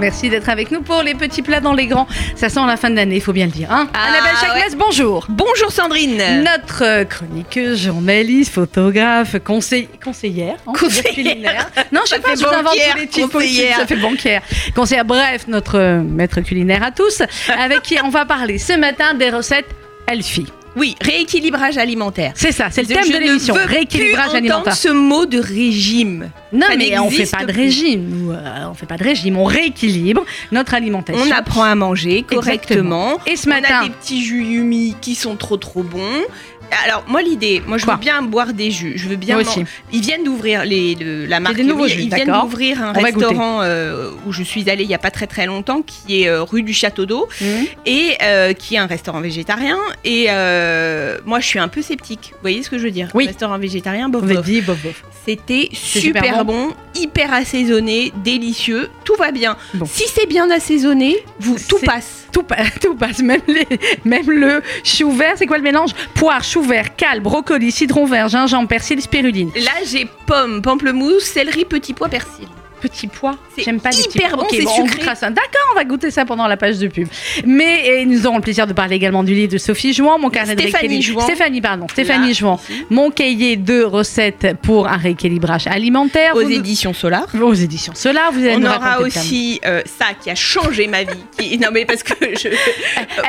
Merci d'être avec nous pour les petits plats dans les grands. Ça sent la fin de l'année, il faut bien le dire. Hein Ah, Annabelle Chakmes, bonjour. Bonjour Sandrine. Notre euh, chroniqueuse, journaliste, photographe, conseil- conseillère, hein, Conseillère. culinaire. Non, je sais Ça pas, je vous invente tous les conseillère. possibles, ça fait banquière. Conseillère, bref, notre euh, maître culinaire à tous, avec qui on va parler ce matin des recettes Elfie. Oui, rééquilibrage alimentaire. C'est ça, c'est le Je thème de l'émission, rééquilibrage alimentaire. ce mot de régime. Non, Ça mais on fait pas de régime. Nous, euh, on fait pas de régime. On rééquilibre notre alimentation. On apprend à manger correctement. Et ce On matin, a des petits jus humides qui sont trop trop bons. Alors moi l'idée, moi je Quoi veux bien boire des jus, je veux bien. Moi man- aussi. Ils viennent d'ouvrir les, le- la marque. des nouveaux jus, ils viennent d'ouvrir un On restaurant euh, où je suis allée il y a pas très très longtemps, qui est euh, rue du Château d'Eau Mmh. et euh, qui est un restaurant végétarien. Et moi je suis un peu sceptique. Vous voyez ce que je veux dire? Oui. Restaurant végétarien, bof bof. dire bof bof. C'était super super, bon. hyper assaisonné, délicieux, tout va bien. Bon. Si c'est bien assaisonné, vous tout passe. Tout, tout passe, même, les, même le chou vert, c'est quoi le mélange? Poire, chou vert, cal, brocoli, citron vert, gingembre, persil, spiruline. Là, j'ai pomme, pamplemousse, céleri, petit pois, persil. Petit pois, j'aime pas les petits pois. bon, Ok, c'est on sucré. goûtera ça. D'accord, on va goûter ça pendant la page de pub. Mais nous aurons le plaisir de parler également du livre de Sophie Jouan, mon carnet de Stéphanie. Jouan. Stéphanie, pardon, Stéphanie Là, Jouan. ici. Mon cahier de recettes pour un rééquilibrage alimentaire. Aux Vous éditions Solar. aux éditions Solar, vous allez On nous aura aussi euh, ça qui a changé ma vie. Qui... Non mais parce que je...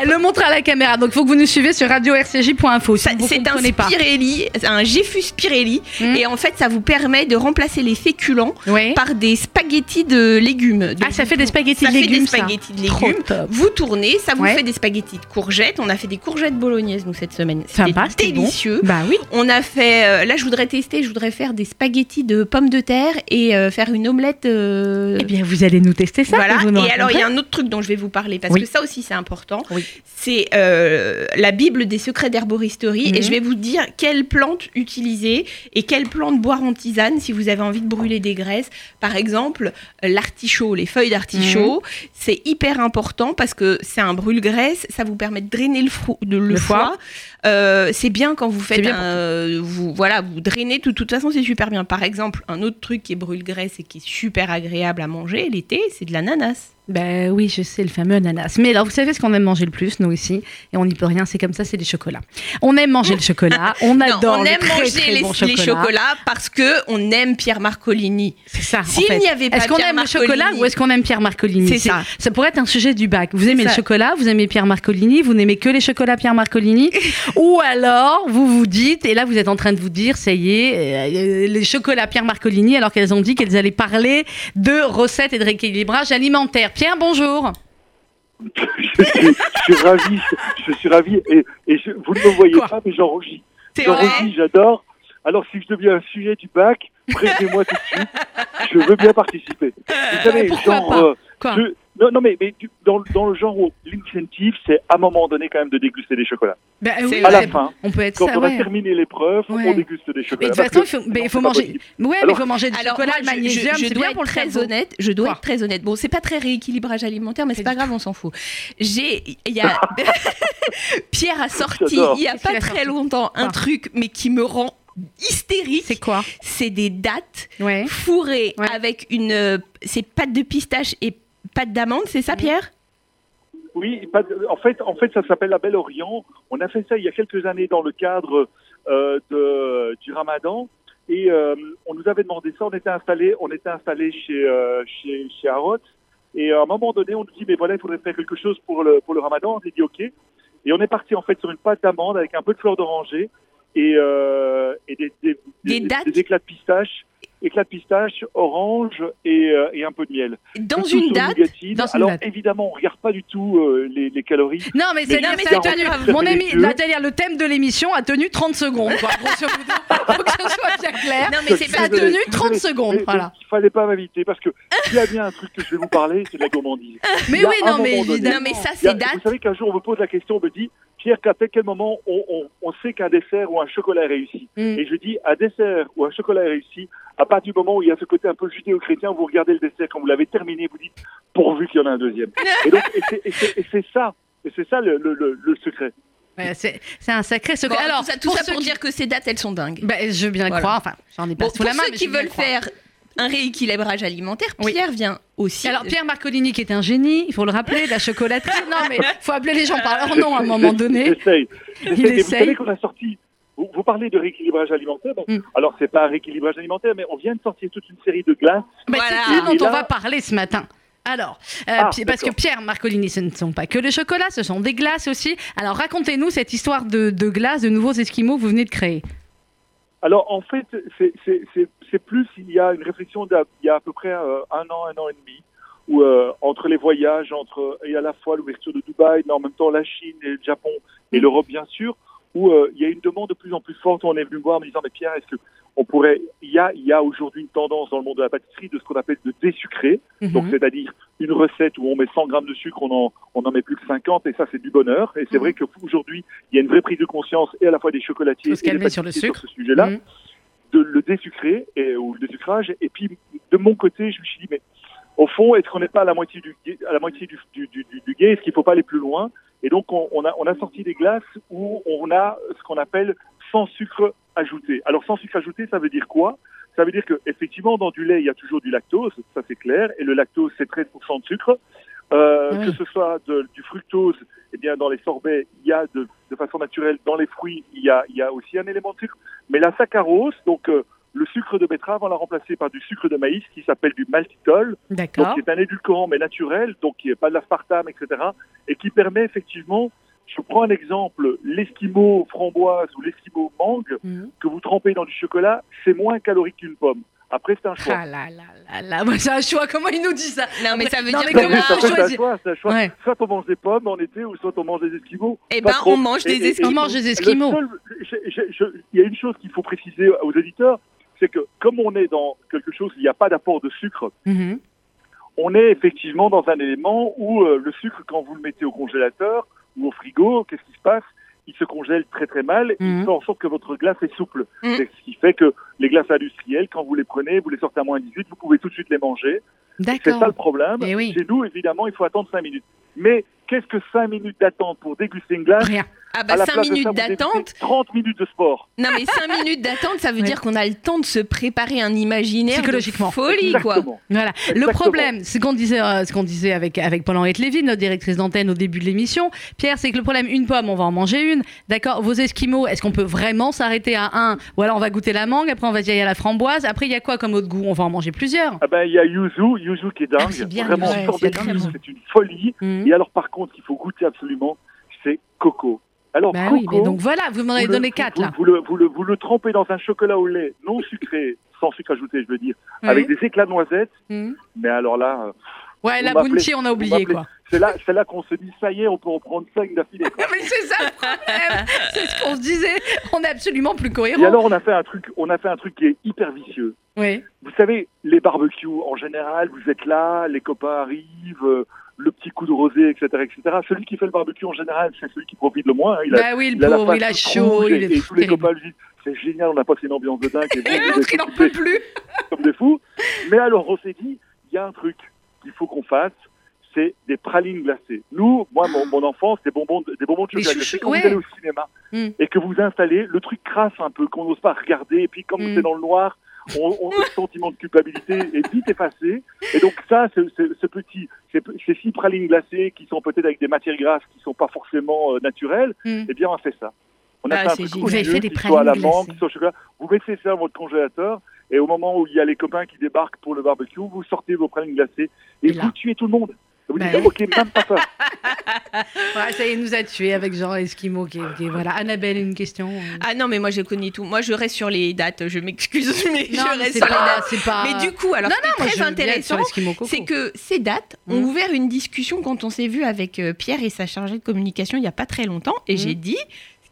Elle le montre à la caméra, donc il faut que vous nous suivez sur radio-rcj.info. Si c'est un comprenez pas. Spirelli, un Géfus Pirelli, Hmm. et en fait ça vous permet de remplacer les féculents Oui. par des spaghettis de légumes. Ah, ça fait des spaghettis ça de fait légumes, des ça. spaghettis de légumes. Vous tournez, ça vous Ouais. fait des spaghettis de courgettes. On a fait des courgettes bolognaises nous cette semaine. C'était C'était bon. délicieux. Bah oui. On a fait, euh, là je voudrais tester, je voudrais faire des spaghettis de pommes de terre et euh, faire une omelette. euh, Eh bien, vous allez nous tester ça. voilà. et vous nous Et alors il y a un autre truc dont je vais vous parler parce Oui. que ça aussi c'est important. Oui. C'est la Bible des secrets d'herboristerie et Mhm. je vais vous dire quelles plantes utiliser et quelles plantes boire en tisane si vous avez envie de brûler des graisses. Par exemple, euh, l'artichaut, les feuilles d'artichaut, Mhm. c'est hyper important parce que c'est un brûle-graisse, ça vous permet de drainer le, le Le foie. foie. Euh, c'est bien quand vous faites bien un, vous voilà, vous drainez de toute façon c'est super bien. Par exemple, un autre truc qui est brûle-graisse et qui est super agréable à manger l'été, c'est de l'ananas. Ben oui, je sais, le fameux ananas. Mais alors, vous savez ce qu'on aime manger le plus, nous ici Et on n'y peut rien, c'est comme ça, c'est les chocolats. On aime manger le chocolat, on Non, adore on le aime très, manger très les, bon les chocolats parce que on aime Pierre Marcolini. C'est ça, S'il n'y avait pas Est-ce qu'on aime le Marcolini- chocolat ou est-ce qu'on aime Pierre Marcolini? C'est ça. Ça pourrait être un sujet du bac. Vous aimez le chocolat, vous aimez Pierre Marcolini, vous n'aimez que les chocolats Pierre Marcolini? Ou alors, vous vous dites, et là vous êtes en train de vous dire, ça y est, euh, les chocolats Pierre Marcolini, alors qu'elles ont dit qu'elles allaient parler de recettes et de rééquilibrage alimentaire. Pierre, bonjour je, suis, je suis ravi, je suis ravi et, et je- vous ne me voyez Quoi pas, mais j'en rougis. J'en rougis, j'adore. Alors si je deviens un sujet du bac, prévenez-moi tout de suite. Je veux bien participer. Vous savez, pourquoi genre, euh, je- non, non, mais, mais dans, dans le genre où l'incentive, c'est à un moment donné quand même de déguster des chocolats. Oui, C'est À la fin, on peut être quand ça, on a ouais. terminé l'épreuve, Ouais. on déguste des Mais chocolats. de toute façon, que il faut, mais manger. Ouais, mais il Alors- faut manger du Alors chocolat, moi, le je- magnésium, je, je c'est dois bien être pour très cerveau. honnête. Je dois Quoi être très honnête. Bon, c'est pas très rééquilibrage alimentaire, mais c'est pas grave, on s'en fout. J'ai, il y a Pierre a sorti il y a pas a très longtemps un truc, mais qui me rend hystérique. C'est quoi C'est des dattes Ouais. fourrées Ouais. avec une, euh, c'est pâte de pistache et pâte d'amande, c'est ça, Pierre? Oui, en fait, en fait, ça s'appelle la Belle Orient. On a fait ça il y a quelques années dans le cadre euh, du Ramadan, et euh, on nous avait demandé ça. On était installé, on était installé chez euh, chez chez et à un moment donné, on nous dit mais voilà, il faudrait faire quelque chose pour le pour le Ramadan. On s'est dit ok, et on est parti en fait sur une pâte d'amande avec un peu de fleur d'oranger et euh, et des des, Des dattes des éclats de pistache, éclats de pistache, orange et, euh, et un peu de miel. Dans tout une date nougatine. Dans une Alors date. évidemment, on regarde pas du tout euh, les, les calories. Non, mais c'est Mais bien, mais c'est tenu. Mon ami, c'est-à-dire le thème de l'émission a tenu 30 secondes, quoi. Grosso modo, faut que ce soit bien clair. Non, mais c'est Ça a pas Désolé, tenu désolé, 30 secondes, mais- voilà. Il fallait pas m'inviter parce que s'il y a bien un truc que je vais vous parler, c'est de la gourmandise. Mais oui, non, mais évidemment. Non, mais ça, c'est date. Vous savez qu'un jour on me pose la question, on me dit Pierre, qu'à quel moment on, on- on sait qu'un dessert ou un chocolat est réussi Mm. Et je dis un dessert ou un chocolat est réussi à partir du moment où il y a ce côté un peu judéo-chrétien, vous regardez le dessert quand vous l'avez terminé, vous dites pourvu qu'il y en a un deuxième. Et donc et c'est- et c'est et c'est ça, et c'est ça le, le- le- le secret. Ouais, c'est c'est un sacré secret. Bon, Alors, tout ça, tout pour ça pour qui- dire que ces dates, elles sont dingues. Ben, je veux bien le Voilà. croire. Enfin, j'en ai pas Bon, sous pour la main. ceux mais qui je veux bien veulent faire un rééquilibrage alimentaire. Oui. Pierre vient aussi. Alors Pierre Marcolini qui est un génie, il faut le rappeler, de la chocolaterie. Non mais faut appeler les gens par leur nom à un moment donné. J'essaye. Il J'essaye. Et Vous essaye. savez qu'on a sorti. Vous, vous parlez de rééquilibrage alimentaire. Bon, Mm. Alors, c'est pas un rééquilibrage alimentaire, mais on vient de sortir toute une série de glaces. Bah, Voilà. C'est ce dont là- on va parler ce matin. Alors, euh, Ah, parce que. Pierre Marcolini, ce ne sont pas que le chocolat, ce sont des glaces aussi. Alors racontez-nous cette histoire de, de glaces, de nouveaux esquimaux que vous venez de créer. Alors, en fait, c'est- c'est plus, il y a une réflexion d'à- il y a à peu près euh, un an, un an et demi, où euh, entre les voyages, entre et à la fois l'ouverture de Dubaï, mais en même temps la Chine et le Japon et Mm. l'Europe, bien sûr, où euh, il y a une demande de plus en plus forte. On est venu me voir en me disant, mais Pierre, est-ce que on pourrait, il y a, il y a aujourd'hui une tendance dans le monde de la pâtisserie de ce qu'on appelle de désucrer. Donc, Mhm. c'est-à-dire une recette où on met 100 grammes de sucre, on en, on en met plus que 50, et ça, c'est du bonheur. Et c'est Mhm. vrai qu'aujourd'hui, il y a une vraie prise de conscience, et à la fois des chocolatiers et des sur le sucre. sur ce sujet-là, Mhm. De le désucrer, et, ou le désucrage. Et puis, de mon côté, je me suis dit, mais au fond, est-ce qu'on n'est pas à la moitié du, à la moitié du, du, du, du, guet Est-ce qu'il ne faut pas aller plus loin? Et donc, on, on, a, on a sorti des glaces où on a ce qu'on appelle sans sucre ajouté. Alors, sans sucre ajouté, ça veut dire quoi? Ça veut dire que effectivement dans du lait il y a toujours du lactose, ça c'est clair, et le lactose c'est 13% de sucre. Euh, Oui. Que ce soit de- du fructose, eh bien dans les sorbets il y a de, de façon naturelle dans les fruits il y a, il y a aussi un élément de sucre, mais la saccharose, donc euh, le sucre de betterave, on l'a remplacé par du sucre de maïs qui s'appelle du maltitol, donc D'accord. qui est un édulcorant mais naturel, donc qui n'est pas de l'aspartame, etc., et qui permet effectivement, je prends un exemple, l'esquimau framboise ou l'esquimau mangue Mhm. que vous trempez dans du chocolat, c'est moins calorique qu'une pomme. Après, c'est un choix. Ah là là là là, moi, c'est un choix. Comment il nous dit ça Non, mais ça veut Non, dire mais comment on fait, c'est un choisit choix, c'est un choix. Ouais. Soit on mange des pommes en été, ou soit on mange des esquimaux. Eh ben, trop. on mange des et- et- On esquimaux. des esquimaux. seul- je- je- je- Il y a une chose qu'il faut préciser aux éditeurs, c'est que comme on est dans quelque chose, où il n'y a pas d'apport de sucre, Mhm. on est effectivement dans un élément où euh, le sucre, quand vous le mettez au congélateur ou au frigo, qu'est-ce qui se passe? Il se congèle très très mal, Mhm. il fait en sorte que votre glace est souple. Mhm. Ce qui fait que les glaces industrielles, quand vous les prenez, vous les sortez à moins 18, vous pouvez tout de suite les manger. C'est ça le problème. Eh oui. Chez nous, évidemment, il faut attendre 5 minutes. Mais qu'est-ce que 5 minutes d'attente pour déguster une glace Rien. Ah bah la 5 place de minutes d'attente. 30 minutes de sport. Non mais 5 minutes d'attente, ça veut Ouais. dire qu'on a le temps de se préparer un imaginaire de Psychologiquement. folie quoi. Exactement. Voilà. Le Exactement. problème, c'est ce qu'on disait, euh, ce qu'on disait avec avec Paul-Henri Lévy, notre directrice d'antenne au début de l'émission. Pierre, c'est que le problème, une pomme, on va en manger une. D'accord. Vos esquimaux, est-ce qu'on peut vraiment s'arrêter à un? Ou alors on va goûter la mangue, après on va dire il y a la framboise. Après il y a quoi comme autre goût? On va en manger plusieurs. Ah ben, il y a Yuzu, Yuzu qui est dingue. Ah, c'est bien, Vraiment, ouais, c'est de une folie. Mhm. Et alors, par contre, qu'il faut goûter absolument, c'est coco. Alors, Bah coco, oui, mais donc voilà, vous m'en avez vous le- donné quatre vous- là. Vous le, vous, le, vous le trempez dans un chocolat au lait non sucré, sans sucre ajouté, je veux dire, avec des éclats de noisettes. Mhm. Mais alors là, euh, Ouais, la bounty, on a oublié quoi. c'est là, c'est là qu'on se dit, ça y est, on peut en prendre 5 d'affilée. Mais c'est ça le problème. c'est ce qu'on se disait. On est absolument plus Et cohérent. alors, on a fait un truc, on a fait un truc qui est hyper vicieux. Oui. Vous savez, les barbecues, en général, vous êtes là, les copains arrivent, euh, le petit coup de rosé, etc., etc. Celui qui fait le barbecue, en général, c'est celui qui profite le moins. hein. Il a, Bah oui, il le a la pauvre, face il a chaud, il et, est et tous les copains lui disent, c'est génial, on a passé une ambiance de dingue. Et Et l'autre, êtes il n'en peut plus. comme des fous. Mais alors, on s'est dit, il y a un truc qu'il faut qu'on fasse, c'est des pralines glacées. Nous, moi, mon, mon enfance, des bonbons, de- des bonbons de chocolat glacé. Quand ouais. vous allez au cinéma Mm. et que vous installez, le truc crasse un peu, qu'on n'ose pas regarder, et puis comme Mm. c'est dans le noir, on, on le sentiment de culpabilité est vite effacé. Et donc ça, ce, ce- ce petit, ces, ces six pralines glacées qui sont peut-être avec des matières grasses qui sont pas forcément euh, naturelles, Mm. eh bien, on a fait ça. On a Ah, fait un truc. Vous avez fait des soit à la pralines menthe, glacées. qui soit au chocolat. Vous mettez ça dans votre congélateur, et au moment où il y a les copains qui débarquent pour le barbecue, vous sortez vos pralines glacées et, vous tuez tout le monde. Vous Bah dites, oui. ok, même pas peur. Ouais, ça y est, il nous a tués avec Jean Esquimau. Qui, qui voilà. Annabelle, une question euh. Ah non mais moi je connais tout. Moi je reste sur les dates, je m'excuse mais Non, je mais reste c'est sur les pas, dates. c'est pas. Mais du coup, alors non, ce qui non, est moi, très intéressant, c'est que ces dates ont Mm. ouvert une discussion quand on s'est vu avec euh, Pierre et sa chargée de communication il n'y a pas très longtemps. Et Mm. j'ai dit,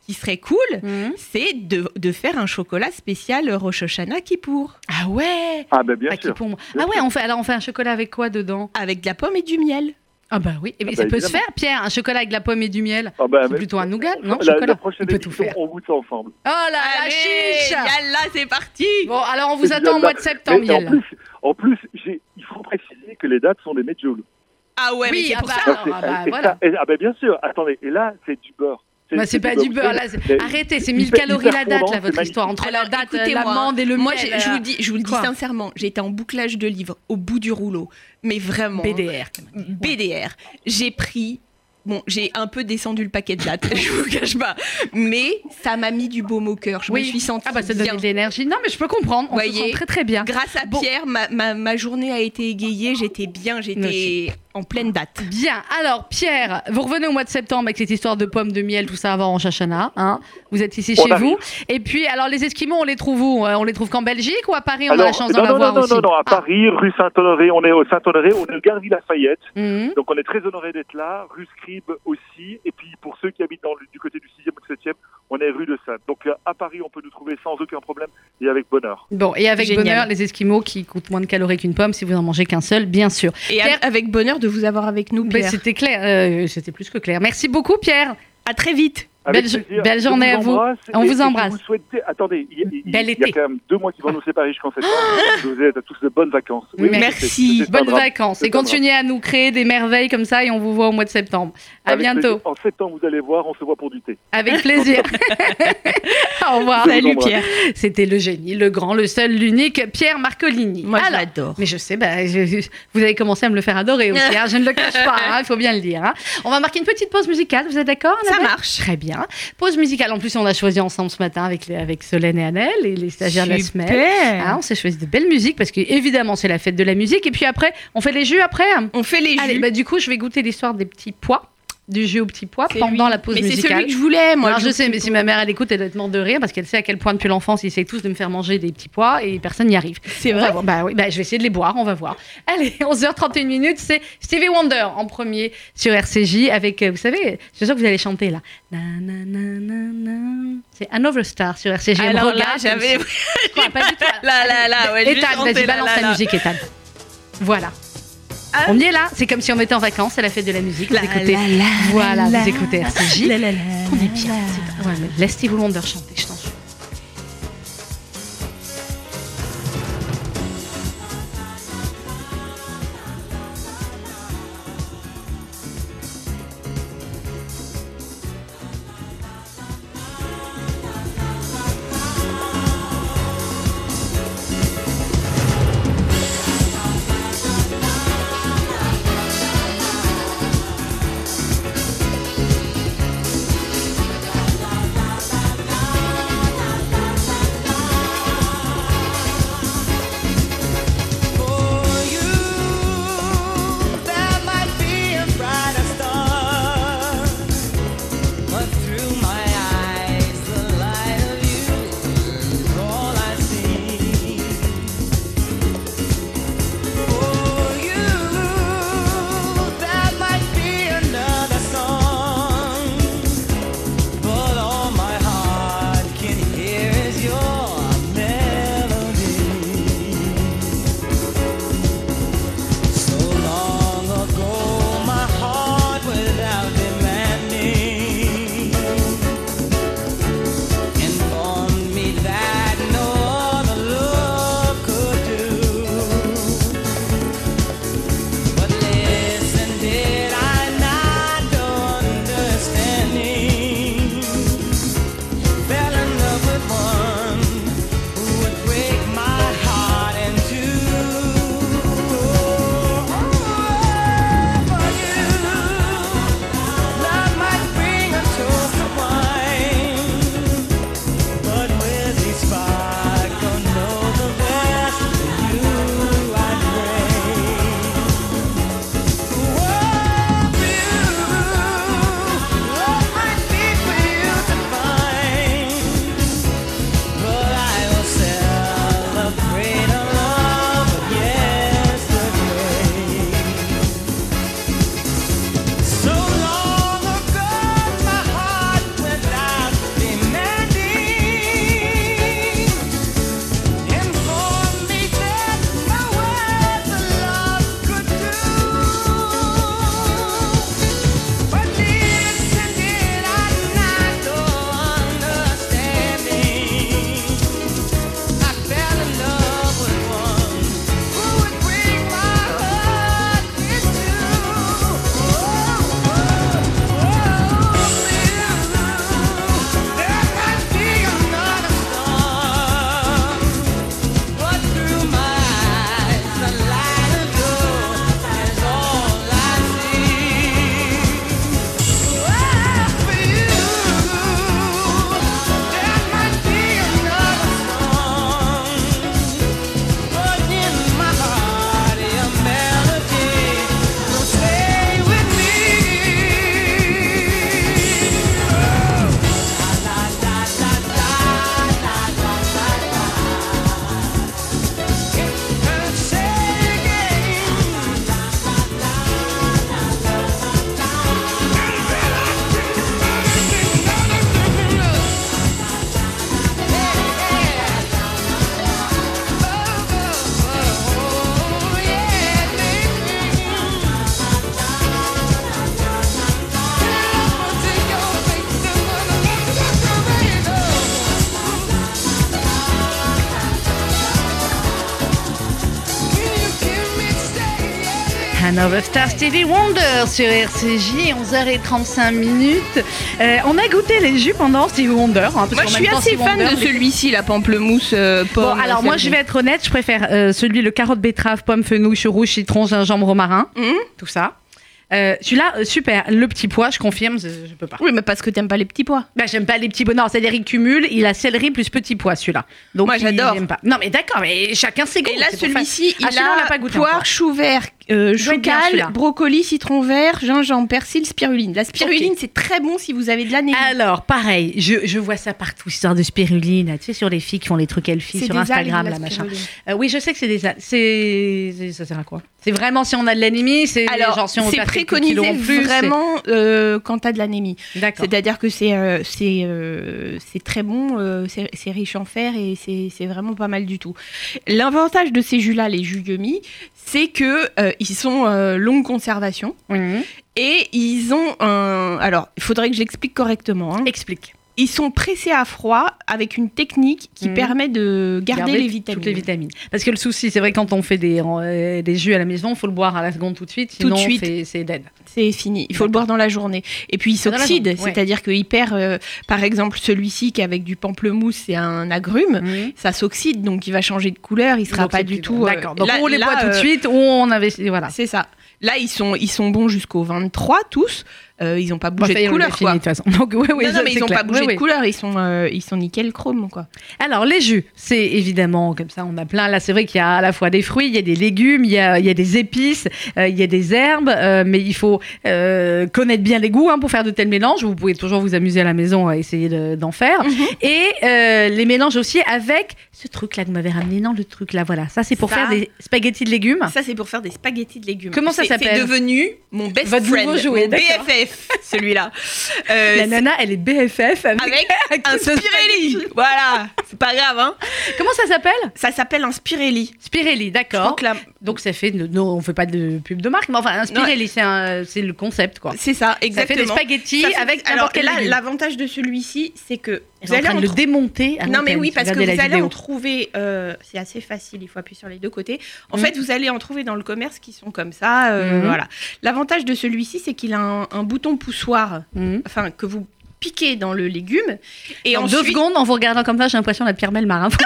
qui serait cool, Mhm. c'est de, de faire un chocolat spécial Rosh Hashanah Kippour. Ah ouais. Ah ben bien sûr. Bien Ah ouais, on fait alors on fait un chocolat avec quoi dedans? Avec de la pomme et du miel. Ah bah oui, Eh bien, Ah ça bah, peut se faire, Pierre, un chocolat avec de la pomme et du miel. Ah ben, C'est plutôt un nougat, non la, Chocolat? la prochaine on peut tout faire. on goûte ça ensemble. Oh là la chiche yalla, c'est parti Bon, alors on vous attend au mois de septembre, Mais en Miel. plus, en plus il faut préciser que les dates sont des medjool. Ah ouais, Oui, mais c'est ah pour bah, ça. ah bah, et voilà. ça- et- ah ben bien sûr. Attendez, et là, c'est du beurre. Bah, c'est pas du beurre, là. Arrêtez, c'est 1000 hyper- calories la date, là, votre histoire. Entre Alors, la date, écoutez-moi, l'amande et le Moi, miel. je, vous le dis, je vous le dis Quoi sincèrement, j'ai été en bouclage de livres au bout du rouleau, mais vraiment. BDR. BDR. J'ai pris. Bon, j'ai un peu descendu le paquet de dates, je vous cache pas. Mais ça m'a mis du baume au cœur. Je Oui. me suis sentie Ah bah ça donne de l'énergie. Non mais je peux comprendre, on se Voyez, sent très très bien. Grâce à Bon. Pierre, ma, ma, ma journée a été égayée. J'étais bien, j'étais en pleine date. Bien, alors Pierre, vous revenez au mois de septembre avec cette histoire de pommes, de miel, tout ça avant en Chachana. Hein vous êtes ici On chez arrive. vous. Et puis, alors les Esquimaux, on les trouve où Euh, On les trouve qu'en Belgique ou à Paris On a la chance non, d'en non, avoir non, aussi? non, non, à Ah. Paris, rue Saint-Honoré, on est au Saint-Honoré, on est au Galerie Lafayette. Mhm. Donc on est très honoré d'être là, rue Scribe aussi, et puis pour ceux qui habitent dans le- du côté du 6e ou 7e, on est rue de Sainte. Donc euh, à Paris, on peut nous trouver sans aucun problème et avec bonheur. Bon, et avec Génial. bonheur, les Esquimaux qui coûtent moins de calories qu'une pomme si vous en mangez qu'un seul, bien sûr. Et Pierre- avec bonheur de vous avoir avec nous, Ben, Pierre. c'était clair, euh, c'était plus que clair. Merci beaucoup Pierre. à très vite. Belle journée à vous. On vous embrasse. vous souhaite- Attendez, il y, a- il- y quand même deux mois qui vont nous séparer jusqu'en septembre. je vous souhaite à tous de bonnes vacances. Oui, merci. Bonnes vacances et continuez à nous créer des merveilles comme ça et on vous voit au mois de septembre. À Avec bientôt. plaisir. En septembre, vous allez voir, on se voit pour du thé. Avec plaisir. au revoir. Salut. Pierre. C'était le génie, le grand, le seul, l'unique Pierre Marcolini. Moi, je l'adore. mais je sais, bah, je- vous avez commencé à me le faire adorer aussi. hein, je ne le cache pas, hein, il faut bien le dire. hein. On va marquer une petite pause musicale. Vous êtes d'accord Ça marche. Très bien. Pause musicale. En plus, on a choisi ensemble ce matin avec, les- avec Solène et Annelle et les stagiaires de la semaine. Hein, on s'est choisi de belles musiques parce que évidemment c'est la fête de la musique. Et puis après, on fait les jus après. On fait les Allez, jus. bah, du coup, je vais goûter l'histoire des petits pois, du jus aux petits pois C'est pendant lui. la pause Mais c'est musicale. celui que je voulais, moi. Alors, je sais, mais si ma mère elle écoute, elle doit être morte de rire parce qu'elle sait à quel point depuis l'enfance ils essaient tous de me faire manger des petits pois et personne n'y arrive. C'est vrai voir. Bah oui, bah, je vais essayer de les boire, on va voir. Allez, 11h31 minutes, c'est Stevie Wonder en premier sur RCJ avec, euh, vous savez, je suis sûre que vous allez chanter là. C'est Another Star sur RCJ. Me Alors là, regarde comme j'avais- pas du tout. Là, là, là, ouais, Ethan, vas-y, là, balance là, la là. musique, Ethan. Voilà. Ah. On y est là, c'est comme si on était en vacances, c'est la fête de la musique. Vous La, écoutez, la, la, voilà, la, vous écoutez RCJ. On est bien. la. c'est- Ouais, mais laisse Stevie Wonder chanter, je t'en Kind of a Star Stevie Wonder sur RCJ, 11h35 minutes. Euh, on a goûté les jus pendant Stevie Wonder. hein, Moi, je suis assez fan Wonder, de les- celui-ci, la pamplemousse euh, Bon, pomme. alors moi, je vais être honnête, je préfère euh, celui le carotte betterave, pomme fenouil, chou rouge, citron, gingembre, romarin, Mhm. tout ça. Euh, Celui-là, euh, super. Le petit pois, je confirme, je, je peux pas. Oui, mais parce que t'aimes pas les petits pois. Bah, j'aime pas les petits pois. Non, c'est-à-dire il cumule, il a céleri plus petit pois, celui-là. Donc Moi, j'adore. pas. Non, mais d'accord, mais chacun ses goûts. Et là, celui-ci, Ah, il celui-là, on a pas goûté poire, chou vert, euh, Il doit être bien, chou celui-là. cal, brocoli, citron vert, gingembre, persil, spiruline. La spiruline, c'est très bon si vous avez de l'anémie. Alors, pareil, je, je vois ça partout, histoire de spiruline, tu sais, sur les filles qui font les trucs elfies sur Instagram, algues, là, machin. Euh, oui, je sais que c'est des. C'est. Ça sert à quoi? C'est vraiment si on a de l'anémie, c'est genre si on c'est préconisé plus, vraiment euh, quand t'as de l'anémie. C'est-à-dire que c'est euh, c'est euh, très bon, c'est riche en fer et c'est vraiment pas mal du tout. L'avantage de ces jus-là, les jus Yumi, c'est que euh, ils sont euh, longue conservation Mhm. et ils ont un. Alors, il faudrait que j'explique correctement. hein. Explique. Ils sont pressés à froid avec une technique qui Mhm. permet de garder, Garder les toutes vitamines. les vitamines. Parce que le souci, c'est vrai, quand on fait des, euh, des jus à la maison, il faut le boire à la seconde tout de suite, Tout de suite. c'est- c'est dead. C'est fini. Il faut le boire dans la journée. Et puis il s'oxyde, journée, ouais. c'est-à-dire qu'il perd, euh, par exemple, celui-ci qui est avec du pamplemousse, c'est un agrume. Ça s'oxyde, donc il va changer de couleur. Il sera Donc, pas du tout. euh, D'accord. Donc là- on les là, boit tout de euh, suite ou on investit. Voilà. C'est ça. Là, ils sont, ils sont bons jusqu'au 23 tous. Euh, ils n'ont pas bougé Bon, de couleur, fini, quoi. de toute façon. Donc, non, mais ils n'ont pas bougé de couleur. Ils sont, euh, ils sont nickel chrome, quoi. Alors, les jus, c'est évidemment comme ça, on a plein. Là, c'est vrai qu'il y a à la fois des fruits, il y a des légumes, il y a, il y a des épices, euh, il y a des herbes, mais il faut euh, connaître bien les goûts hein, pour faire de tels mélanges. Vous pouvez toujours vous amuser à la maison à essayer de- d'en faire. Mhm. Et euh, les mélanges aussi avec ce truc-là que vous m'avez ramené. Non, le truc là, voilà. Ça, c'est pour Ça. faire des spaghettis de légumes. Ça, c'est pour faire des spaghettis de légumes. Comment ça s'appelle C'est devenu mon best Votre friend, jouet, mon. BFF, celui-là. Euh, La c'est- nana, elle est BFF avec, avec avec un. Spirelli. Voilà, c'est pas grave, hein. Comment ça s'appelle Ça s'appelle un Spirelli. Spirelli, d'accord. la- Donc ça fait, non, on fait pas de pub de marque, mais enfin un Spirelli, c'est un- c'est le concept quoi. C'est ça, Ça fait exactement. des spaghettis fait- avec Alors quel là, l'avantage de celui-ci, c'est que vous sont en allez train en de le démonter. à Non mais oui, parce que vous allez vidéo. en trouver, euh, c'est assez facile, il faut appuyer sur les deux côtés. En Mhm. fait, vous allez en trouver dans le commerce qui sont comme ça. euh, Mhm. Voilà. L'avantage de celui-ci, c'est qu'il a un, un bouton poussoir, Mhm. enfin que vous piquez dans le légume. Et en ensuite, deux secondes, en vous regardant comme ça, j'ai l'impression d'être Pierre Belmar.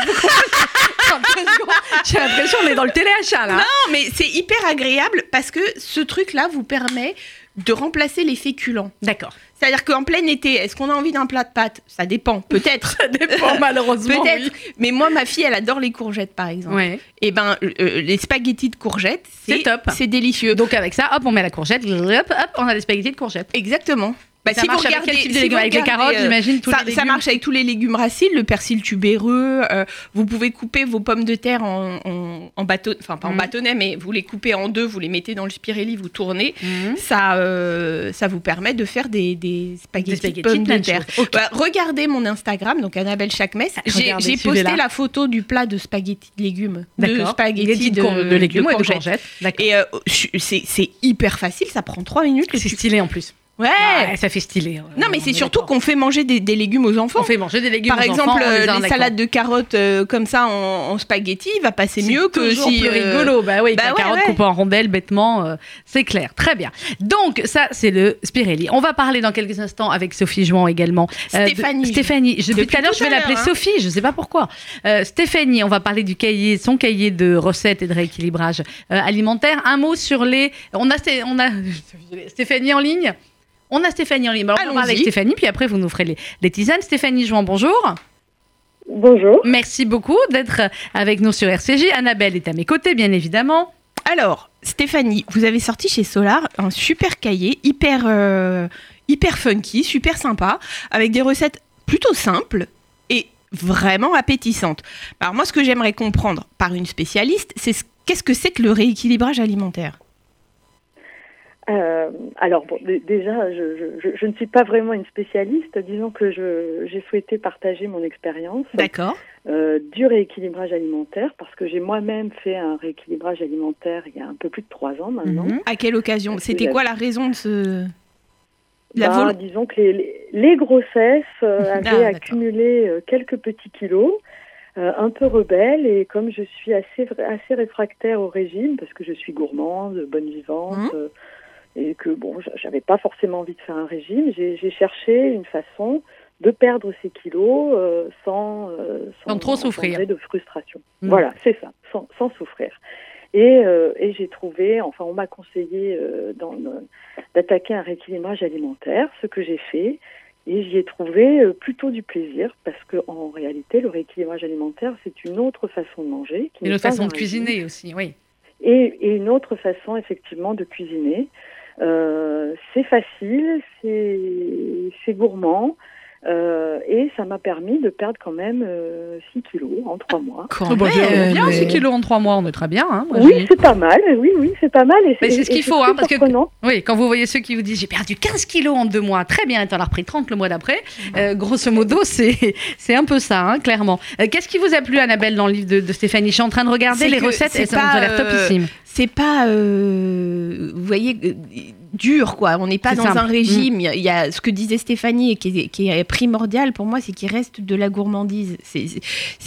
J'ai l'impression qu'on est dans le téléachat là. Non, mais c'est hyper agréable parce que ce truc-là vous permet de remplacer les féculents. D'accord. C'est-à-dire qu'en plein été, est-ce qu'on a envie d'un plat de pâtes? Ça dépend, peut-être. Ça dépend malheureusement. Peut-être. Mais moi, ma fille, elle adore les courgettes, par exemple. Ouais. Et ben, euh, les spaghettis de courgettes, C'est top. C'est délicieux. Donc avec ça, hop, on met la courgette, hop, hop, on a des spaghettis de courgette. Exactement. Bah, ça si vous marche avec regardez- quel type de si légumes vous Avec les carottes, euh, j'imagine tous ça, les ça légumes. marche avec tous les légumes racines, le persil tubéreux. euh, vous pouvez couper vos pommes de terre en, en, en bâton, enfin pas en Mhm. bâtonnet, mais vous les coupez en deux, vous les mettez dans le spirelli, vous tournez. Mhm. Ça, euh, ça vous permet de faire des, des spaghettis, Des spaghettis, pommes de de terre. Bah, regardez mon Instagram, donc Annabelle Chakmes. J'ai regardez, j'ai posté la photo du plat de spaghettis de légumes. De spaghettis de, légumes et de courgettes. courgettes. Et euh, c'est hyper facile, ça prend trois minutes. C'est stylé en plus. Ouais. Ouais, ça fait stylé. Non, mais c'est est surtout qu'on fait manger des, des légumes aux enfants. On fait manger des légumes Par aux exemple, enfants, on euh, les salades de carottes euh, comme ça en, en spaghetti, il va passer mieux que si. plus euh, rigolo. Bah oui, bah la ouais, carotte ouais. coupée en rondelles bêtement, euh, c'est clair. Très bien. Donc ça, c'est le Spirelli. On va parler dans quelques instants avec Sophie Jouan également. Euh, de- Stéphanie. Stéphanie. Je- Depuis tout à l'heure, je vais l'appeler hein. Sophie. Je ne sais pas pourquoi. Stéphanie, on va parler du cahier, son cahier de recettes et de rééquilibrage alimentaire. Un mot sur les. On a, Sté- on a Stéphanie en ligne? On a Stéphanie en ligne. Alors, on va avec Stéphanie, puis après vous nous ferez les, les tisanes. Stéphanie Jouan, bonjour. Bonjour. Merci beaucoup d'être avec nous sur RCJ. Annabelle est à mes côtés, bien évidemment. Alors, Stéphanie, vous avez sorti chez Solar un super cahier, hyper, euh, hyper funky, super sympa, avec des recettes plutôt simples et vraiment appétissantes. Alors moi, ce que j'aimerais comprendre par une spécialiste, c'est ce- qu'est-ce que c'est que le rééquilibrage alimentaire? Euh, alors bon, déjà, je, je- ne suis pas vraiment une spécialiste. Disons que j'ai souhaité partager mon expérience euh, du rééquilibrage alimentaire parce que j'ai moi-même fait un rééquilibrage alimentaire il y a un peu plus de trois ans maintenant. Mhm. À quelle occasion? C'était quoi la raison de ce... La Bah, vol- disons que les, les- les grossesses euh, Ah, avaient accumulé quelques petits kilos. euh, un peu rebelle et comme je suis assez assez réfractaire au régime parce que je suis gourmande, bonne vivante Mhm. euh, et que bon, j'avais pas forcément envie de faire un régime, j'ai cherché une façon de perdre ces kilos euh, sans, euh, Sans trop souffrir. de frustration. Mhm. Voilà, c'est ça, sans, sans souffrir. Et, euh, et j'ai trouvé, enfin, on m'a conseillé euh, d'attaquer un rééquilibrage alimentaire, ce que j'ai fait. Et j'y ai trouvé euh, plutôt du plaisir parce que en réalité, le rééquilibrage alimentaire, c'est une autre façon de manger. Qui notre pas façon de cuisiner aussi, oui. et, et une autre façon effectivement de cuisiner. Euh, c'est facile, c'est c'est gourmand euh, et ça m'a permis de perdre quand même euh, 6 kilos en 3 mois. Quand Oh, bah, bien, mais- 6 kilos en 3 mois, on est très bien. Hein, moi, Oui, c'est pas mal, oui, oui, c'est pas mal. C'est ce qu'il faut, hein, parce que-. Oui, quand vous voyez ceux qui vous disent j'ai perdu 15 kilos en deux mois, très bien, et t'en as repris 30 le mois d'après, euh, grosso modo, c'est c'est un peu ça, hein, clairement. Euh, Qu'est-ce qui vous a plu, Annabelle, dans le livre de, de Stéphanie? Je suis en train de regarder les recettes c'est et ça pas, nous a l'air euh, topissime. c'est pas, euh, vous voyez, euh, dur quoi. On n'est pas dans simple. un régime. Il y a- il y, a ce que disait Stéphanie et qui est, qui est primordial pour moi, c'est qu'il reste de la gourmandise. C'est-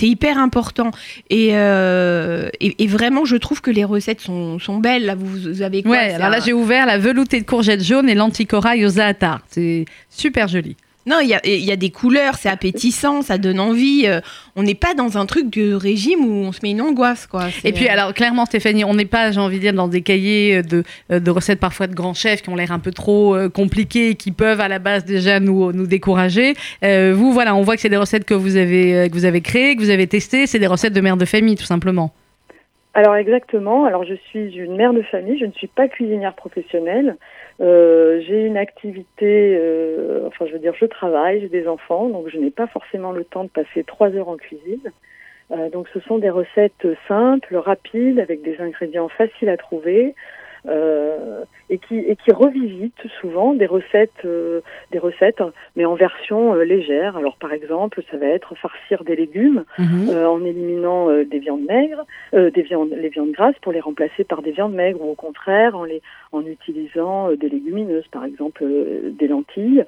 hyper important. Et, euh, et, et vraiment, je trouve que les recettes sont, sont belles. Là, vous, vous avez quoi? Ouais, alors là j'ai ouvert la veloutée de courgettes jaunes et l'anticorail au zaatar. C'est super joli. Non, il y a, il y a des couleurs, c'est appétissant, ça donne envie. euh, on n'est pas dans un truc de régime où on se met une angoisse, quoi. Et puis euh, alors clairement Stéphanie, on n'est pas, j'ai envie de dire, dans des cahiers de, euh, de recettes parfois de grands chefs qui ont l'air un peu trop euh, compliqués et qui peuvent à la base déjà nous, nous décourager. Euh, vous voilà, on voit que c'est des recettes que vous avez euh, que vous avez créées, que vous avez testées, c'est des recettes de mère de famille tout simplement. Alors exactement. Alors je suis une mère de famille. Je ne suis pas cuisinière professionnelle. Euh, j'ai une activité. euh, enfin, je veux dire, je travaille, j'ai des enfants, donc je n'ai pas forcément le temps de passer trois heures en cuisine. Euh, donc ce sont des recettes simples, rapides, avec des ingrédients faciles à trouver. Euh, et qui et qui revisitent souvent des recettes euh, des recettes mais en version euh, légère alors par exemple ça va être farcir des légumes Mhm. en éliminant des viandes maigres, des viandes, les viandes grasses pour les remplacer par des viandes maigres, ou au contraire en, les, en utilisant des légumineuses, par exemple des lentilles,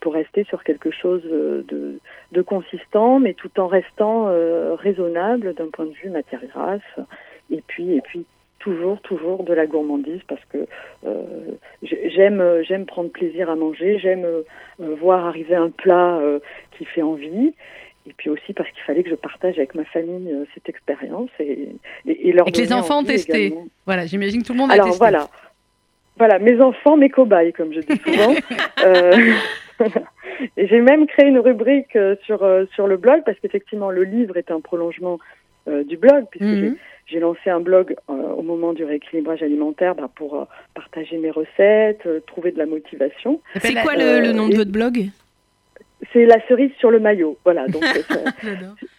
pour rester sur quelque chose de, de consistant, mais tout en restant raisonnable d'un point de vue matière grasse, et puis et puis toujours toujours de la gourmandise parce que euh, j'aime euh, j'aime prendre plaisir à manger, j'aime euh, voir arriver un plat euh, qui fait envie. Et puis aussi parce qu'il fallait que je partage avec ma famille cette expérience et, et, et leur Et que les enfants ont testé. également. Voilà, j'imagine que tout le monde a Alors testé. voilà, voilà mes enfants, mes cobayes comme je dis souvent. Et j'ai même créé une rubrique sur sur le blog parce qu'effectivement le livre est un prolongement du blog puisque j'ai Mhm. J'ai lancé un blog euh, au moment du rééquilibrage alimentaire bah, pour euh, partager mes recettes, euh, trouver de la motivation. c'est quoi euh, le, le nom de votre blog? C'est la cerise sur le maillot. Voilà, donc euh,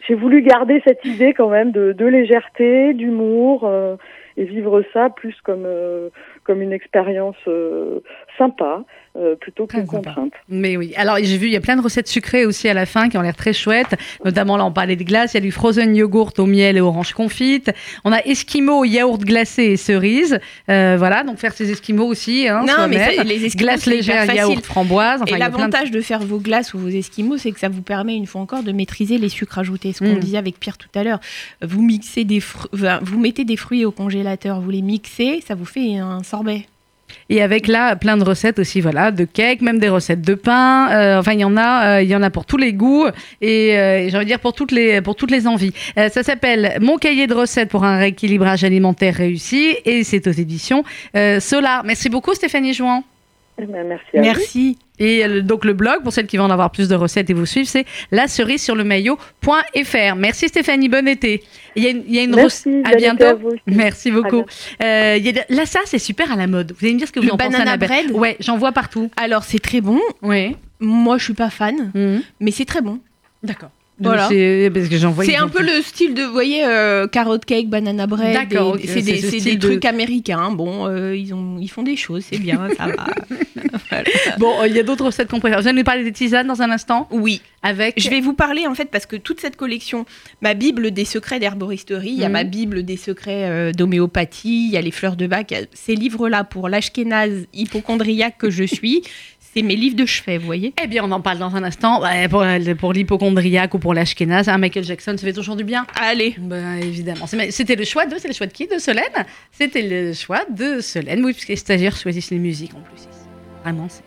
j'ai voulu garder cette idée quand même de, de légèreté, d'humour euh, et vivre ça plus comme euh, comme une expérience euh, sympa euh, plutôt qu'une contrainte. Mais oui, alors j'ai vu, il y a plein de recettes sucrées aussi à la fin qui ont l'air très chouettes. Notamment, là, on parlait de glace. Il y a du frozen yogurt au miel et orange confite. On a esquimaux, yaourt glacé et cerise. Euh, voilà, donc faire ces esquimaux aussi. Hein, Non, mais ça- les esquimaux, glace légère, yaourt, framboise. Enfin, et de- l'avantage de... faire vos glaces ou vos esquimaux, c'est que ça vous permet une fois encore de maîtriser les sucres ajoutés. Ce qu'on Mm. disait avec Pierre tout à l'heure. Vous mixez des fru- vous mettez des fruits au congélateur, vous les mixez, ça vous fait un sorbet. Et avec là plein de recettes aussi, voilà, de cake, même des recettes de pain. Euh, enfin, il y en a, euh, il y en a pour tous les goûts et euh, j'ai dire pour toutes les pour toutes les envies. Euh, ça s'appelle Mon cahier de recettes pour un rééquilibrage alimentaire réussi et c'est aux éditions Solar. Merci beaucoup Stéphanie Jouan. Eh ben, merci à vous. Et euh, donc le blog, pour celles qui vont en avoir plus de recettes et vous suivre, c'est la cerise sur le maillot.fr. Merci Stéphanie, bon été. Il y a une, il y a une Merci, À bientôt. à vous. Merci beaucoup. Euh, il y a de- Là, ça, c'est super à la mode. Vous allez me dire ce que vous Le en pensez, banana Annabelle. bread? Ouais, j'en vois partout. Alors c'est très bon. Oui. Moi, je suis pas fan, Mhm. mais c'est très bon. D'accord. Voilà. C'est un peu le style de, vous voyez, euh, carrot cake, banana bread. Des- C'est des, ce de- trucs américains. Bon, euh, ils, ont, ils font des choses, c'est bien, ça va. Voilà. Bon, euh, il y a d'autres recettes qu'on préfère. Vous allez nous parler des tisanes dans un instant Oui, avec. je vais vous parler en fait parce que toute cette collection, ma Bible des secrets d'herboristerie, il y a Mhm. ma Bible des secrets euh, d'homéopathie, il y a les fleurs de bac, ces livres-là pour l'ashkénaze hypochondriaque que je suis. C'est mes livres de chevet, vous voyez. Eh bien, on en parle dans un instant. Ouais, pour pour l'hypochondriaque ou pour l'ashkénaze, hein, Michael Jackson, ça fait toujours du bien. Allez. Ben, évidemment. C'était le choix de, c'est le choix de qui? De Solène? C'était le choix de Solène, oui, puisque les stagiaires choisissent les musiques en plus. Vraiment, c'est.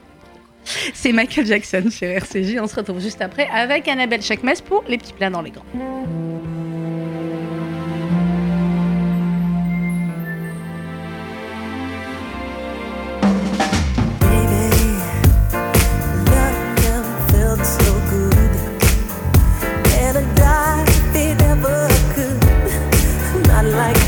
C'est Michael Jackson sur RCJ. On se retrouve juste après avec Annabelle Chakmes pour les petits plats dans les grands. never could. Not like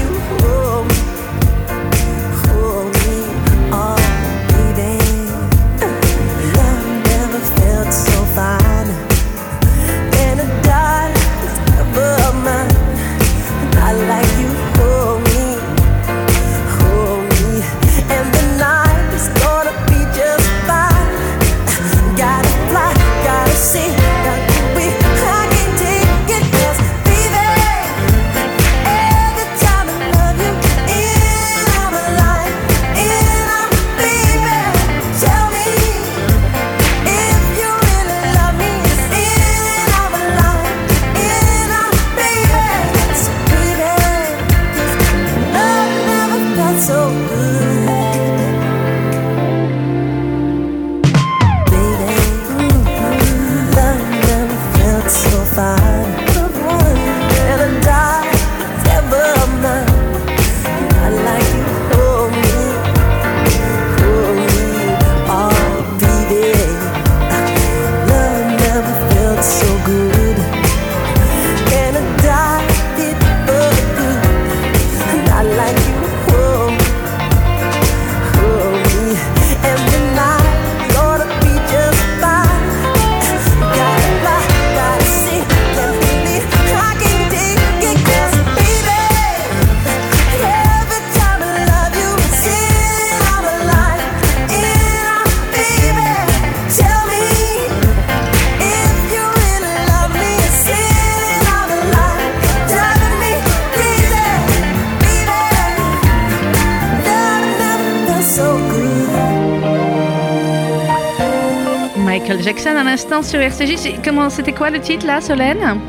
Michael Jackson à l'instant sur RCJ. Comment, c'était quoi le titre là, Solène?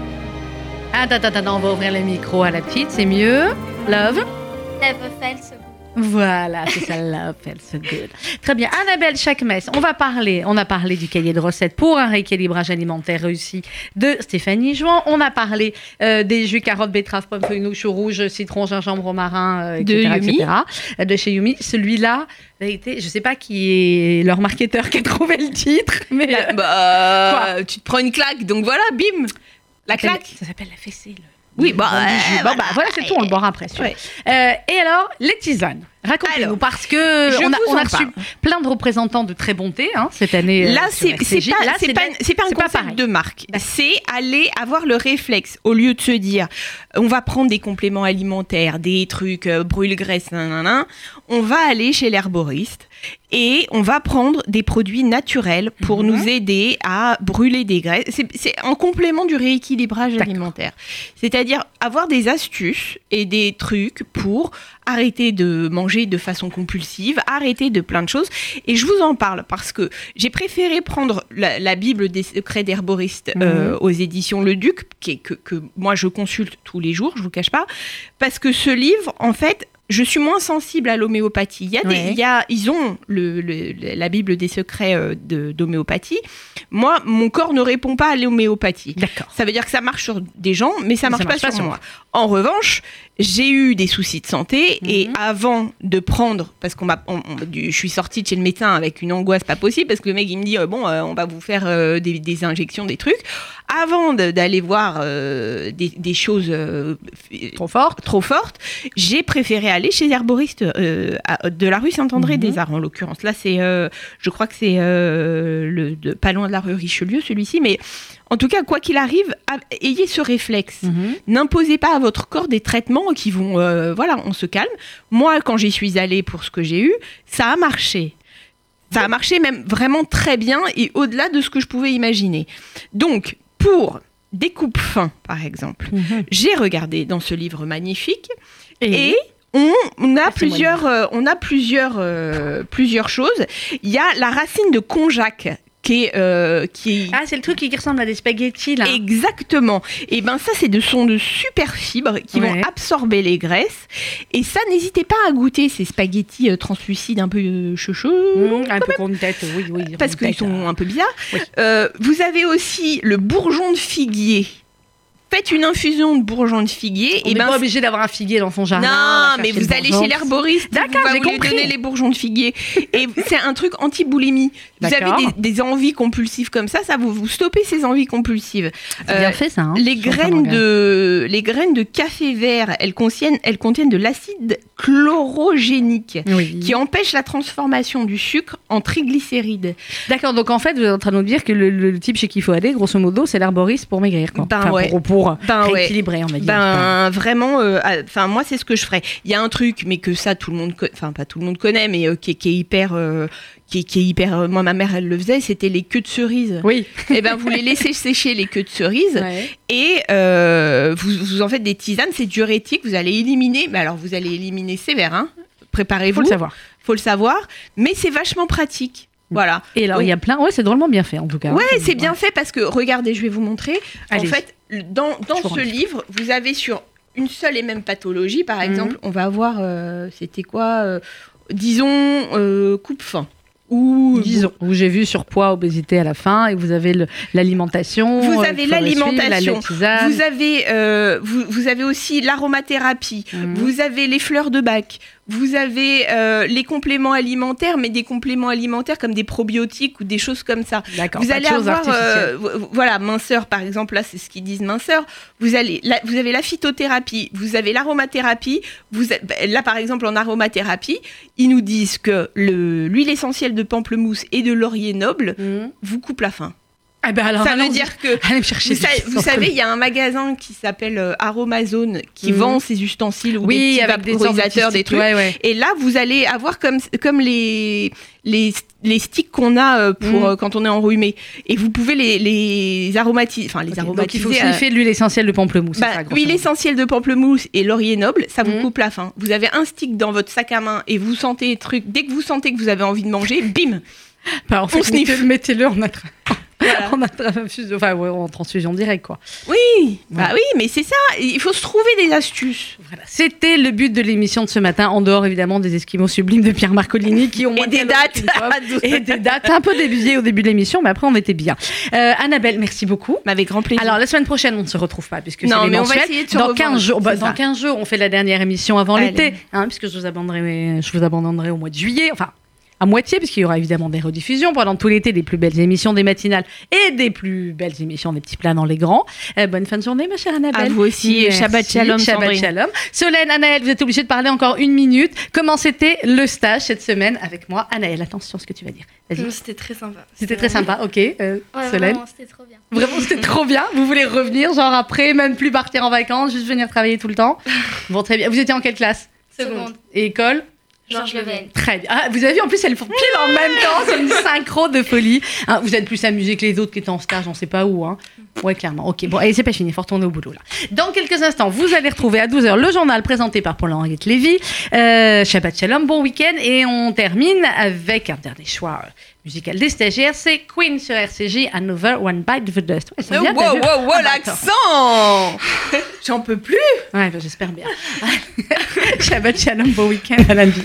Attends, attends, attends, on va ouvrir le micro à la petite, c'est mieux. Love. Never felt so good. Voilà, c'est ça, love felt so good. Très bien, Annabelle Chakmes, on va parler, on a parlé du cahier de recettes pour un rééquilibrage alimentaire réussi de Stéphanie Jouan. On a parlé euh, des jus carottes, betteraves, pommes, feuilles, chou rouge, citron, gingembre, romarin, euh, De etc., Yumi. etc., euh, de chez Yumi. Celui-là, vérité, je sais pas qui est leur marketeur qui a trouvé le titre, mais euh, Bah, tu te prends une claque, donc voilà, bim La claque Ça s'appelle la fessée. le- Oui, bah, bon jus. euh, Bon, bah, voilà, c'est tout, on le boira après. celui-là. Euh, et alors, les tisanes. Racontez-nous, parce que on a, on reçu plein de représentants de très bonté hein, cette année. euh, Là, c'est pas, Là, c'est pas, de- c'est pas un pas concept de marque. C'est aller avoir le réflexe au lieu de se dire on va prendre des compléments alimentaires, des trucs euh, brûle-graisse, nanana, on va aller chez l'herboriste et on va prendre des produits naturels pour Mhm. nous aider à brûler des graisses. C'est- en complément du rééquilibrage alimentaire. C'est-à-dire avoir des astuces et des trucs pour arrêter de manger de façon compulsive, arrêter de plein de choses. Et je vous en parle parce que j'ai préféré prendre la, la Bible des secrets d'herboriste euh, aux éditions Le Duc, qui est, que, que moi je consulte tous les jours, je vous cache pas, parce que ce livre, en fait, je suis moins sensible à l'homéopathie. Il y a des, Ouais. il y a, ils ont le, le- la Bible des secrets euh, de- d'homéopathie. Moi, mon corps ne répond pas à l'homéopathie. D'accord. Ça veut dire que ça marche sur des gens, mais ça Mais marche, pas, sur sur moi. En revanche, j'ai eu des soucis de santé et Mhm. avant de prendre, parce qu'on m'a, je suis sortie de chez le médecin avec une angoisse pas possible, parce que le mec il me dit euh, bon, euh, on va vous faire euh, des, des injections, des trucs. Avant d'aller voir des, des choses Trop fort. trop fortes, j'ai préféré aller chez l'herboriste euh, de la rue Saint-André Mhm. des Arts en l'occurrence. Là, c'est, euh, je crois que c'est euh, le, de- pas loin de la rue Richelieu celui-ci, mais en tout cas, quoi qu'il arrive, ayez ce réflexe. Mhm. N'imposez pas à votre corps des traitements qui vont, voilà, on se calme. Moi, quand j'y suis allée pour ce que j'ai eu, ça a marché. Ça a marché même vraiment très bien et au-delà de ce que je pouvais imaginer. Donc, pour des coupes fins, par exemple, Mhm. j'ai regardé dans ce livre magnifique Et, et on, a Patrimoine. plusieurs, euh, on a plusieurs, euh, plusieurs choses. Il y a la racine de konjac qui est, euh, qui est Ah, c'est le truc qui ressemble à des spaghettis, là. Exactement. Et ben ça, c'est de sont de super fibres qui Ouais. vont absorber les graisses. Et ça, n'hésitez pas à goûter ces spaghettis euh, translucides un peu euh, chouchous. Mmh, un peu ronde tête, oui, oui. Parce qu'ils sont euh. un peu bizarres. Oui. Euh, vous avez aussi le bourgeon de figuier. Faites une infusion de bourgeon de figuier. On et n'est ben pas obligé d'avoir un figuier dans son jardin. non, mais vous le allez chez l'herboriste, D'accord, j'ai compris. donner les bourgeons de figuier. Et c'est un truc anti-boulimie. Vous avez des, des envies compulsives comme ça, ça vous, vous stoppez ces envies compulsives. C'est bien Euh, fait, ça. hein. les graines de les graines de café vert, elles contiennent elles contiennent de l'acide chlorogénique Oui. qui empêche la transformation du sucre en triglycérides. D'accord, donc en fait, vous êtes en train de nous dire que le, le type chez qui il faut aller, grosso modo, c'est l'herboriste pour maigrir. Quoi. Ben Enfin, ouais. Pour, pour Ben ouais. on va dire. Ben vraiment, euh, enfin moi c'est ce que je ferais. Il y a un truc, mais que ça tout le monde, enfin pas tout le monde connaît, mais euh, qui, est- qui est hyper, euh, qui, est- qui est hyper. moi ma mère elle le faisait, c'était les queues de cerises. Oui. Et ben vous les laissez sécher les queues de cerises Ouais. et vous, vous en faites des tisanes, c'est diurétique. Vous allez éliminer, mais alors vous allez éliminer sévère. Hein. Préparez-vous. Faut le savoir. faut le savoir, mais c'est vachement pratique. Voilà. Et alors, il y a plein. Ouais, c'est drôlement bien fait, en tout cas. Ouais, hein. c'est bien fait parce que regardez, je vais vous montrer. En fait, dans, dans ce livre, vous avez sur une seule et même pathologie, par Mhm. exemple, on va avoir, euh, c'était quoi euh, Disons, euh, coupe-faim. Ou Disons, où j'ai vu surpoids, obésité à la fin, et vous avez l'alimentation. Vous avez l'alimentation. la. Vous avez, euh, vous, vous avez aussi l'aromathérapie, Mhm. vous avez les fleurs de bac, vous avez euh, les compléments alimentaires, mais des compléments alimentaires comme des probiotiques ou des choses comme ça. D'accord, Vous pas allez avoir, euh, vo- voilà, minceur par exemple, là c'est ce qu'ils disent minceur. Vous, allez, là, vous avez la phytothérapie, vous avez l'aromathérapie. Vous, bah, là par exemple en aromathérapie, ils nous disent que le- l'huile essentielle de pamplemousse et de laurier noble Mhm. vous coupe la faim. Ah ben alors, ça veut dire que Allez me chercher. vous, du- vous savez, il y a un magasin qui s'appelle euh, Aromazone qui Mhm. vend ses ustensiles ou oui, des avec des des sticks, trucs. Ouais, ouais. Et là, vous allez avoir comme, comme les, les, les sticks qu'on a euh, pour Mm. euh, quand on est enrhumé. Et vous pouvez les, les aromatiser. Enfin, les Ok, Donc il aromatiser. faut euh, sniffer de l'huile essentielle de pamplemousse. bah, ça, grosso huile modo. essentielle de pamplemousse et laurier noble, ça vous Mm. coupe la faim. Vous avez un stick dans votre sac à main et vous sentez les trucs. Dès que vous sentez que vous avez envie de manger, bim Enfin, en fait, on sniffe. mettez- Mettez-le en, attra- Voilà. en transfusion, enfin, ouais, en transfusion directe, quoi. Oui, Voilà. bah oui, mais c'est ça. Il faut se trouver des astuces. Voilà. C'était le but de l'émission de ce matin, en dehors évidemment des Esquimaux sublimes de Pierre Marcolini qui ont Et des dates. et des dates un peu débiées au début de l'émission, mais après on était bien. Euh, Annabelle, merci beaucoup. Mais avec grand plaisir. Alors la semaine prochaine, on ne se retrouve pas puisque Non, mais on va essayer de se dans revoir. 15 jours. bah, dans ça. 15 jours, on fait la dernière émission avant l'été, hein, puisque je vous abandonnerai, je vous abandonnerai au mois de juillet. Enfin. À moitié, puisqu'il y aura évidemment des rediffusions pendant tout l'été, des plus belles émissions des matinales et des plus belles émissions des petits plats dans les grands. Euh, bonne fin de journée, ma chère Annabelle. À vous aussi, Merci. Shabbat Shalom, Shabbat Sandrine. Shalom. Solène, Anaël, vous êtes obligés de parler encore une minute. Comment c'était le stage cette semaine avec moi Anaël, attention à ce que tu vas dire. Vas-y. Euh, C'était très sympa. C'était très sympa, ok. Euh, Ouais, Solène vraiment, c'était trop bien. Vraiment, c'était trop bien. Vous voulez revenir, genre après, même plus partir en vacances, juste venir travailler tout le temps? Bon, très bien. Vous étiez en quelle classe? Seconde. Et école? Georges Leven. Très bien. Ah, vous avez vu, en plus, elles font pile en même temps. C'est une synchro de folie. Hein, vous êtes plus amusés que les autres qui étaient en stage, on sait pas où. Hein. Ouais, clairement. Ok, bon, allez, c'est pas fini, il faut retourner au boulot là. Dans quelques instants, vous allez retrouver à 12h le journal présenté par Paul-Henriette Lévy. Euh, Shabbat Shalom, bon week-end. Et on termine avec un dernier choix euh, musical des stagiaires. C'est Queen sur RCJ, Another One Bite the Dust. Ouais, Oh, bien, wow, wow, wow, Ah, bah, l'accent J'en peux plus Ouais, bah, j'espère bien. Shabbat Shalom, bon week-end à lundi.